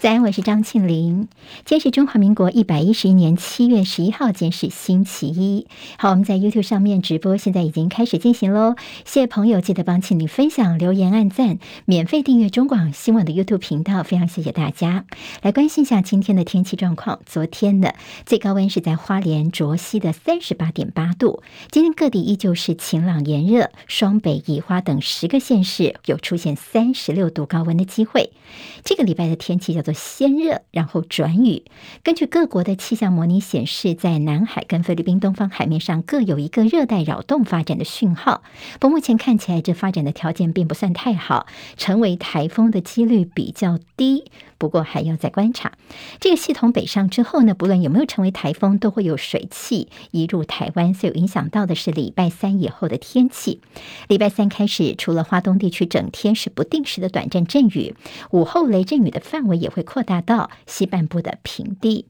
早安，我是张庆玲。今天是中华民国一百一十一年七月十一号，今天是星期一。好，我们在 YouTube 上面直播，现在已经开始进行喽。谢谢朋友，记得帮庆玲分享、留言、按赞，免费订阅中广新闻的 YouTube 频道。非常谢谢大家。来关心一下今天的天气状况。昨天的最高温是在花莲卓溪的三十八点八度。今天各地依旧是晴朗炎热，双北、宜花等十个县市有出现三十六度高温的机会。这个礼拜的天气叫做先热，然后转雨。根据各国的气象模拟显示，在南海跟菲律宾东方海面上各有一个热带扰动发展的讯号。不过目前看起来，这发展的条件并不算太好，成为台风的几率比较低。不过还要再观察。这个系统北上之后呢，不论有没有成为台风，都会有水汽移入台湾，所以影响到的是礼拜三以后的天气。礼拜三开始，除了花东地区整天是不定时的短暂阵雨，午后雷阵雨的范围也会扩大到西半部的平地。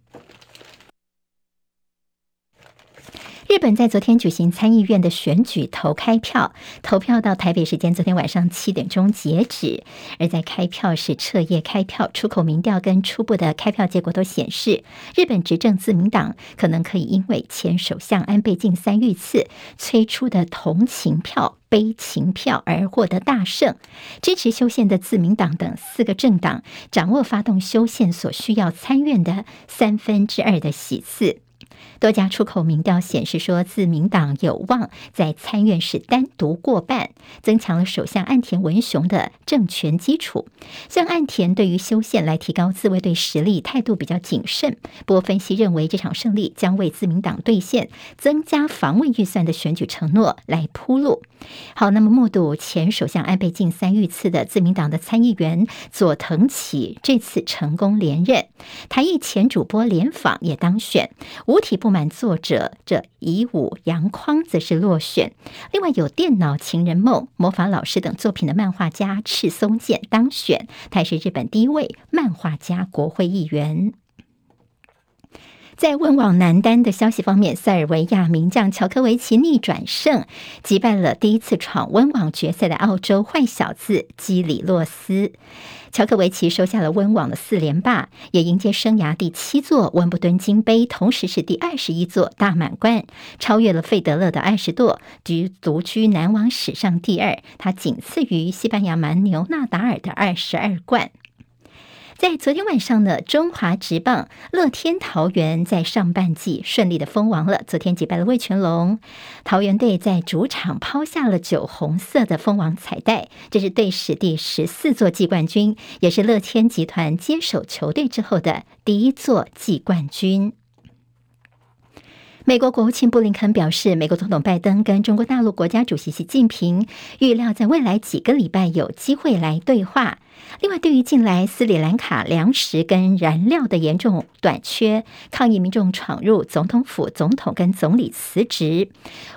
日本在昨天举行参议院的选举投开票，投票到台北时间昨天晚上七点钟截止。而在开票时彻夜开票，出口民调跟初步的开票结果都显示，日本执政自民党可能可以因为前首相安倍晋三遇刺催出的同情票、悲情票而获得大胜。支持修宪的自民党等四个政党掌握发动修宪所需要参院的三分之二的席次。多家出口民调显示说，自民党有望在参院是单独过半，增强了首相岸田文雄的政权基础。像岸田对于修宪来提高自卫队实力态度比较谨慎，不过分析认为这场胜利将为自民党兑现增加防卫预算的选举承诺来铺路。好，那么目睹前首相安倍晋三遇刺的自民党的参议员佐藤启这次成功连任，台艺前主播联访也当选，无不满作者这以武杨匡则是落选，另外有《电脑情人梦》《魔法老师》等作品的漫画家赤松健当选，他也是日本第一位漫画家国会议员。在温网男单的消息方面，塞尔维亚名将乔科维奇逆转胜，击败了第一次闯温网决赛的澳洲坏小子基里洛斯。乔科维奇收下了温网的四连霸，也迎接生涯第七座温布顿金杯，同时是第二十一座大满贯，超越了费德勒的二十座，居独居男网史上第二。他仅次于西班牙蛮牛纳达尔的二十二冠。在昨天晚上呢，中华职棒乐天桃园在上半季顺利的封王了。昨天击败了味全龙，桃园队在主场抛下了酒红色的封王彩带，这是队史第十四座季冠军，也是乐天集团接手球队之后的第一座季冠军。美国国务卿布林肯表示，美国总统拜登跟中国大陆国家主席习近平预料在未来几个礼拜有机会来对话。另外，对于近来斯里兰卡粮食跟燃料的严重短缺，抗议民众闯入总统府，总统跟总理辞职。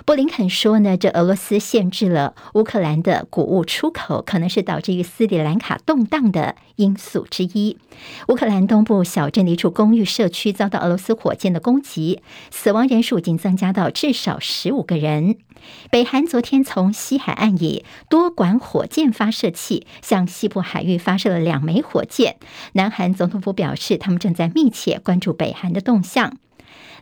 布林肯说呢，这俄罗斯限制了乌克兰的谷物出口，可能是导致于斯里兰卡动荡的因素之一。乌克兰东部小镇的一处公寓社区遭到俄罗斯火箭的攻击，死亡人数已经增加到至少十五个人。北韩昨天从西海岸以多管火箭发射器向西部海域发射了两枚火箭。南韩总统府表示，他们正在密切关注北韩的动向。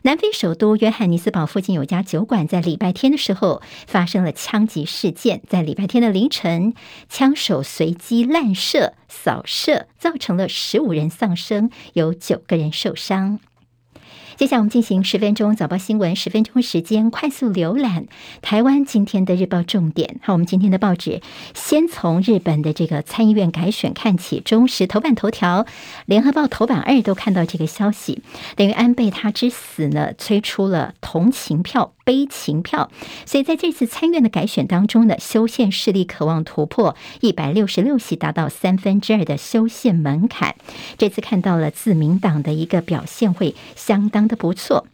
南非首都约翰尼斯堡附近有家酒馆在礼拜天的时候发生了枪击事件，在礼拜天的凌晨，枪手随机滥射扫射，造成了十五人丧生，有九个人受伤。接下来我们进行十分钟早报新闻，十分钟时间快速浏览台湾今天的日报重点。好，我们今天的报纸先从日本的这个参议院改选看起。中时头版头条，联合报头版二都看到这个消息，等于安倍他之死呢，催出了同情票、悲情票。所以在这次参院的改选当中呢，修宪势力渴望突破一百六十六席，达到三分之二的修宪门槛。这次看到了自民党的一个表现会相当的不错。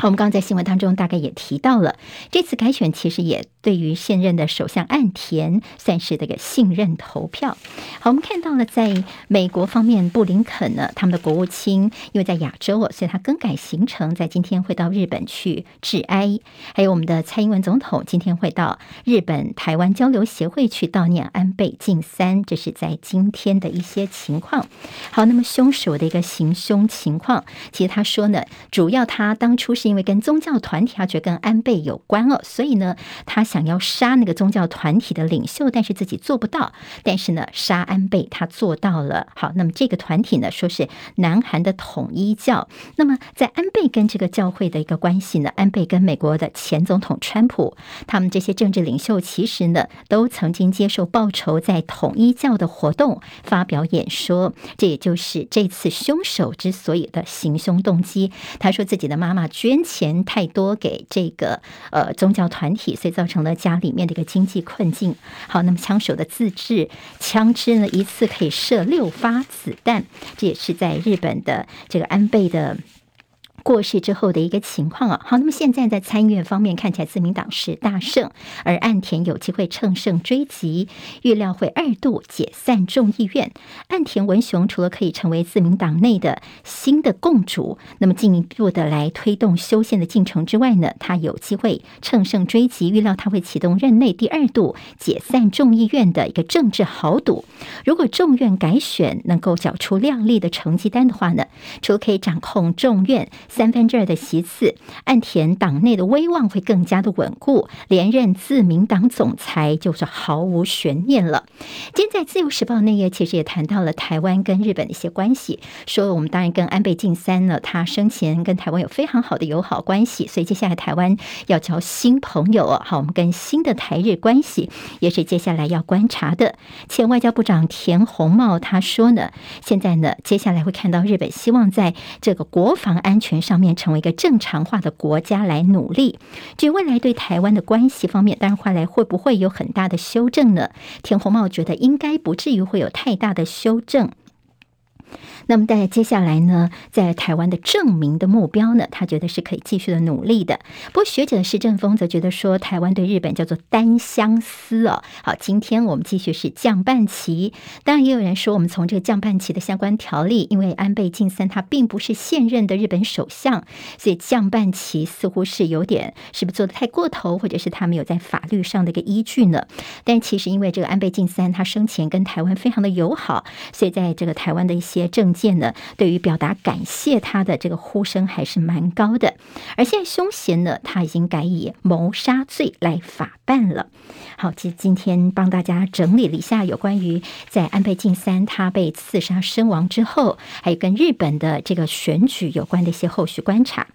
我们刚刚在新闻当中大概也提到了，这次改选其实也对于现任的首相岸田算是这个信任投票。好，我们看到了在美国方面，布林肯呢，他们的国务卿因为在亚洲哦，所以他更改行程，在今天会到日本去致哀。还有我们的蔡英文总统今天会到日本台湾交流协会去悼念安倍晋三，这是在今天的一些情况。好，那么凶手的一个行凶情况，其实他说呢，主要他当初是因为跟宗教团体，他觉得跟安倍有关哦，所以呢，他想想要杀那个宗教团体的领袖，但是自己做不到。但是呢，杀安倍他做到了。好，那么这个团体呢，说是南韩的统一教。那么在安倍跟这个教会的一个关系呢，安倍跟美国的前总统川普，他们这些政治领袖其实呢，都曾经接受报酬，在统一教的活动发表演说。这也就是这次凶手之所以的行凶动机。他说自己的妈妈捐钱太多给这个呃宗教团体，所以造成家里面的一个经济困境。好，那么枪手的自制枪支呢，一次可以射六发子弹，这也是在日本的这个安倍的。过世之后的一个情况啊，好，那么现在在参议院方面看起来自民党是大胜，而岸田有机会乘胜追击，预料会二度解散众议院。岸田文雄除了可以成为自民党内的新的共主，那么进一步的来推动修宪的进程之外呢，他有机会乘胜追击，预料他会启动任内第二度解散众议院的一个政治豪赌。如果众院改选能够缴出亮丽的成绩单的话呢，除了可以掌控众院。三分之二的席次，岸田党内的威望会更加的稳固，连任自民党总裁就是毫无悬念了。今天在《自由时报》内页其实也谈到了台湾跟日本的一些关系，说我们当然跟安倍晋三呢，他生前跟台湾有非常好的友好关系，所以接下来台湾要交新朋友哦。好，我们跟新的台日关系也是接下来要观察的。前外交部长田鸿茂他说呢，现在呢，接下来会看到日本希望在这个国防安全上面成为一个正常化的国家来努力，至于未来对台湾的关系方面，当然，未来会不会有很大的修正呢？田鸿茂觉得应该不至于会有太大的修正。那么在接下来呢，在台湾的证明的目标呢，他觉得是可以继续的努力的。不过学者施正峰则觉得说，台湾对日本叫做单相思哦。好，今天我们继续是降半旗。当然也有人说，我们从这个降半旗的相关条例，因为安倍晋三他并不是现任的日本首相，所以降半旗似乎是有点是不是做得太过头，或者是他没有在法律上的一个依据呢？但其实因为这个安倍晋三他生前跟台湾非常的友好，所以在这个台湾的一些些证件呢，对于表达感谢他的这个呼声还是蛮高的。而现在凶嫌呢，他已经改以谋杀罪来法办了。好，今今天帮大家整理了一下有关于在安倍晋三他被刺杀身亡之后，还有跟日本的这个选举有关的一些后续观察。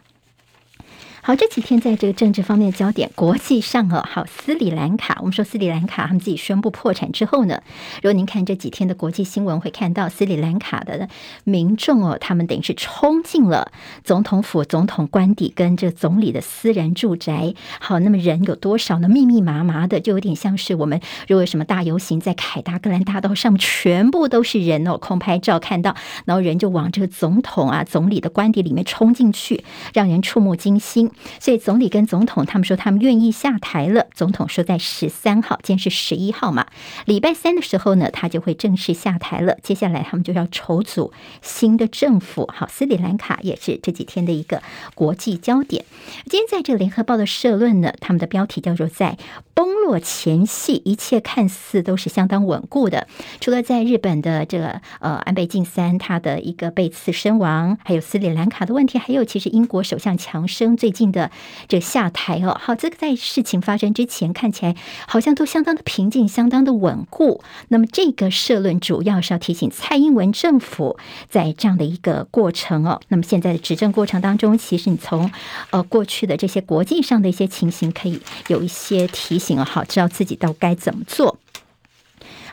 好，这几天在这个政治方面的焦点，国际上哦，好，斯里兰卡，我们说斯里兰卡他们自己宣布破产之后呢，如果您看这几天的国际新闻，会看到斯里兰卡的民众哦，他们等于是冲进了总统府、总统官邸跟这总理的私人住宅。好，那么人有多少呢？密密麻麻的，就有点像是我们如果什么大游行在凯达格兰大道上，全部都是人哦，空拍照看到，然后人就往这个总统啊、总理的官邸里面冲进去，让人触目惊心。所以总理跟总统他们说他们愿意下台了。总统说在十三号，今天是十一号嘛，礼拜三的时候呢，他就会正式下台了。接下来他们就要筹组新的政府。好，斯里兰卡也是这几天的一个国际焦点。今天在这个联合报的社论呢，他们的标题叫做在崩落前夕，一切看似都是相当稳固的。除了在日本的这个呃安倍晋三他的一个被刺身亡，还有斯里兰卡的问题，还有其实英国首相强生最近。的这下台哦，好，这个在事情发生之前看起来好像都相当的平静，相当的稳固。那么这个社论主要是要提醒蔡英文政府，在这样的一个过程哦，那么现在的执政过程当中，其实你从呃过去的这些国际上的一些情形，可以有一些提醒哦，好，知道自己到该怎么做。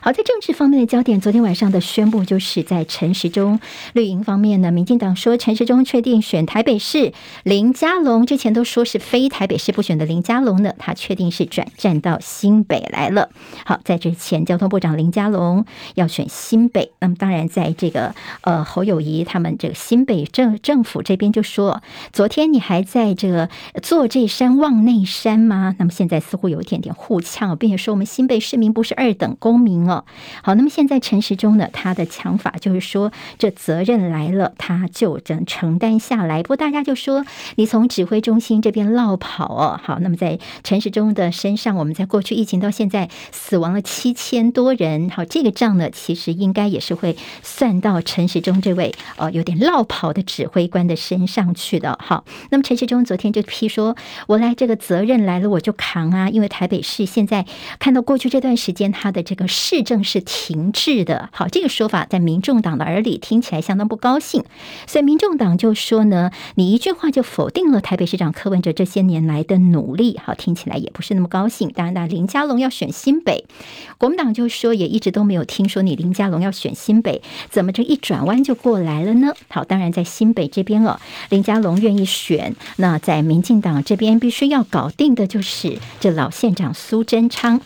好，在政治方面的焦点，昨天晚上的宣布就是在陈时中绿营方面呢，民进党说陈时中确定选台北市，林佳龙之前都说是非台北市不选的林佳龙呢，他确定是转战到新北来了。好，在之前交通部长林佳龙要选新北，那么当然在这个呃侯友谊他们这个新北政政府这边就说，昨天你还在这个坐这山望那山吗？那么现在似乎有一点点互呛，并且说我们新北市民不是二等公民。哦，好，那么现在陈时中呢，他的想法就是说，这责任来了，他就能承担下来。不过大家就说，你从指挥中心这边落跑哦，好，那么在陈时中的身上，我们在过去疫情到现在死亡了七千多人，好，这个账呢，其实应该也是会算到陈时中这位呃有点落跑的指挥官的身上去的。好，那么陈时中昨天就批说，我来这个责任来了，我就扛啊，因为台北市现在看到过去这段时间他的这个。市政是停滞的，好，这个说法在民众党的耳里听起来相当不高兴，所以民众党就说呢，你一句话就否定了台北市长柯文哲这些年来的努力，好，听起来也不是那么高兴。当然，那林佳龙要选新北，国民党就说也一直都没有听说你林佳龙要选新北，怎么这一转弯就过来了呢？好，当然在新北这边哦，林佳龙愿意选，那在民进党这边必须要搞定的就是这老县长苏贞昌。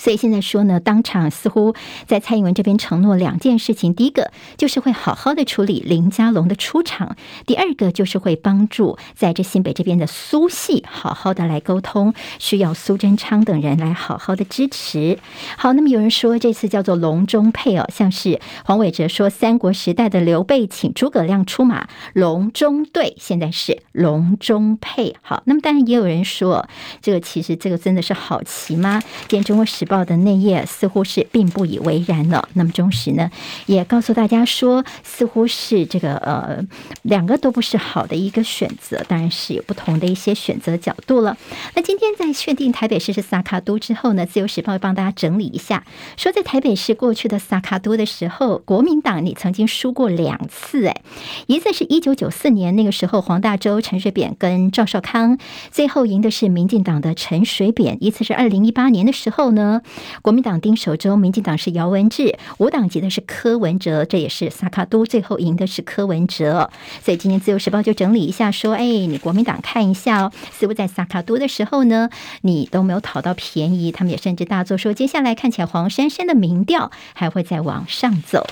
所以现在说呢，当场似乎在蔡英文这边承诺两件事情：第一个就是会好好的处理林佳龙的出场；第二个就是会帮助在这新北这边的苏系好好的来沟通，需要苏贞昌等人来好好的支持。好，那么有人说这次叫做龙中配哦，像是黄伟哲说三国时代的刘备请诸葛亮出马，龙中对，现在是龙中配。好，那么当然也有人说，这个其实这个真的是好奇吗？今天中国时报的内页似乎是并不以为然了。那么中时呢，也告诉大家说，似乎是这个呃，两个都不是好的一个选择，当然是有不同的一些选择角度了。那今天在确定台北市是萨卡都之后呢，自由时报会帮大家整理一下，说在台北市过去的萨卡都的时候，国民党你曾经输过两次，哎，一次是一九九四年那个时候黄大洲陈水扁跟赵少康，最后赢的是民进党的陈水扁；一次是二零一八年的时候呢。国民党丁守中，民进党是姚文智，无党籍的是柯文哲，这也是萨卡都最后赢的是柯文哲。所以今天自由时报就整理一下说，哎，你国民党看一下哦，似乎在萨卡都的时候呢，你都没有讨到便宜，他们也甚至大作说，接下来看起来黄珊珊的民调还会再往上走。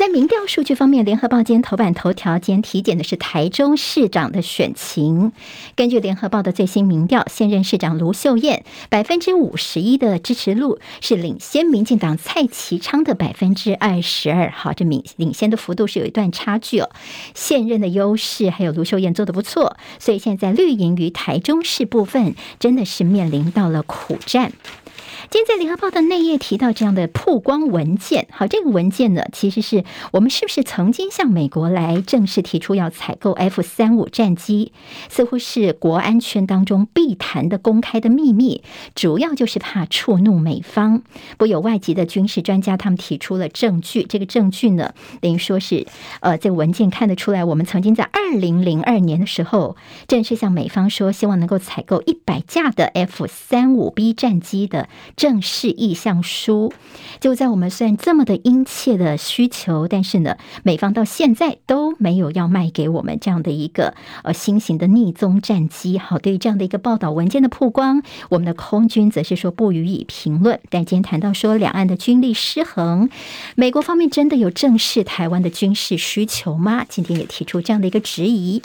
在民调数据方面，联合报今天头版头条今天体检的是台中市长的选情。根据联合报的最新民调，现任市长卢秀燕百分之五十一的支持率是领先民进党蔡其昌的百分之二十二。好，这领领先的幅度是有一段差距哦。现任的优势还有卢秀燕做得不错，所以现在绿营于台中市部分真的是面临到了苦战。今天在联合报的内页提到这样的曝光文件，好，这个文件呢，其实是我们是不是曾经向美国来正式提出要采购 F 三五战机，似乎是国安圈当中必谈的公开的秘密，主要就是怕触怒美方。不有外籍的军事专家，他们提出了证据，这个证据呢，等于说是，呃，这个文件看得出来，我们曾经在二零零二年的时候，正式向美方说，希望能够采购一百架的 F 三五 B 战机的。正式意向书，就在我们虽然这么的殷切的需求，但是呢，美方到现在都没有要卖给我们这样的一个呃新型的匿踪战机。好，对于这样的一个报道文件的曝光，我们的空军则是说不予以评论。但今天谈到说两岸的军力失衡，美国方面真的有正视台湾的军事需求吗？今天也提出这样的一个质疑。《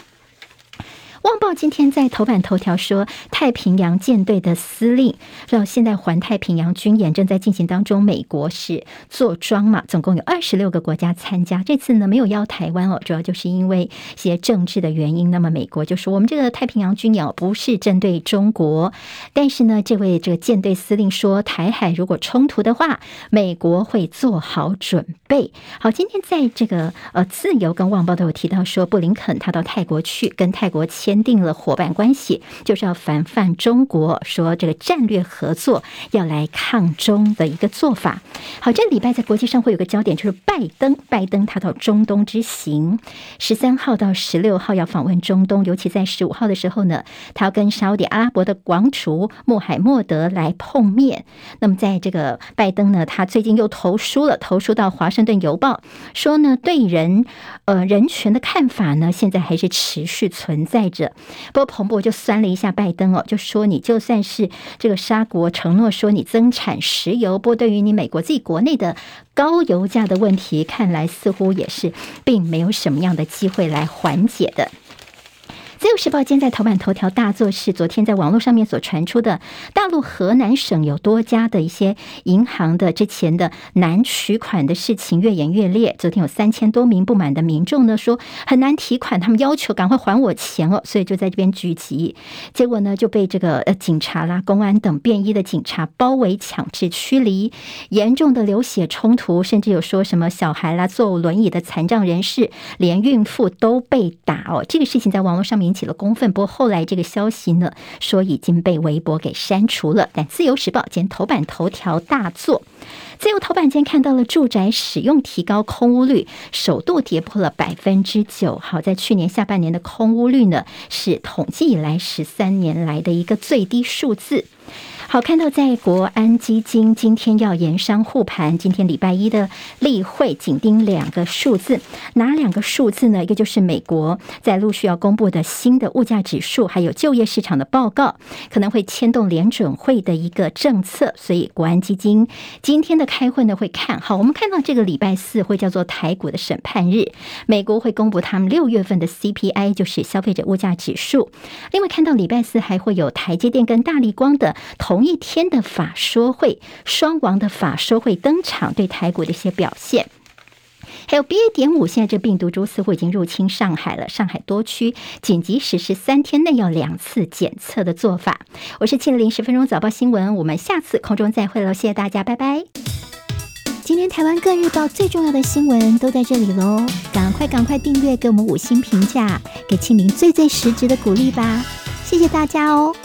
报》今天在头版头条说，太平洋舰队的司令说，现在环太平洋军演正在进行当中，美国是坐庄嘛，总共有二十六个国家参加。这次呢，没有邀台湾哦，主要就是因为一些政治的原因。那么美国就说，我们这个太平洋军演不是针对中国，但是呢，这位这个舰队司令说，台海如果冲突的话，美国会做好准备。好，今天在这个呃自由跟《旺报》都有提到说，布林肯他到泰国去跟泰国签。定了伙伴关系，就是要防范中国说这个战略合作要来抗中的一个做法。好，这礼拜在国际上会有个焦点，就是拜登，拜登他到中东之行，十三号到十六号要访问中东，尤其在十五号的时候呢，他要跟沙乌地阿拉伯的王储穆罕默德来碰面。那么在这个拜登呢，他最近又投书了，投书到华盛顿邮报，说呢对人呃人权的看法呢，现在还是持续存在着。不过彭博就酸了一下拜登哦，就说你就算是这个沙国承诺说你增产石油，不过对于你美国自己国内的高油价的问题，看来似乎也是并没有什么样的机会来缓解的。自由时报今在头版头条大作是昨天在网络上面所传出的，大陆河南省有多家的一些银行的之前的难取款的事情越演越烈。昨天有三千多名不满的民众呢，说很难提款，他们要求赶快还我钱哦，所以就在这边聚集，结果呢就被这个呃警察啦、公安等便衣的警察包围、强制驱离，严重的流血冲突，甚至有说什么小孩啦、坐轮椅的残障人士、连孕妇都被打哦。这个事情在网络上面。起了公愤，不过后来这个消息呢，说已经被微博给删除了。但《自由时报》今天头版头条大作，自由头版今天看到了住宅使用提高，空屋率首度跌破了百分之九。好，在去年下半年的空屋率呢，是统计以来十三年来的一个最低数字。好，看到在国安基金今天要研商护盘，今天礼拜一的例会紧盯两个数字，哪两个数字呢？一个就是美国在陆续要公布的新的物价指数，还有就业市场的报告，可能会牵动联准会的一个政策，所以国安基金今天的开会呢会看好。我们看到这个礼拜四会叫做台股的审判日，美国会公布他们六月份的 CPI，就是消费者物价指数。另外看到礼拜四还会有台积电跟大力光的同。一天的法说会，双王的法说会登场，对台股的一些表现，还有 BA. 点五，现在这病毒株似乎已经入侵上海了。上海多区紧急实施三天内要两次检测的做法。我是庆玲，十分钟早报新闻，我们下次空中再会喽，谢谢大家，拜拜。今天台湾各日报最重要的新闻都在这里喽，赶快赶快订阅，给我们五星评价，给庆玲最最实质的鼓励吧，谢谢大家哦。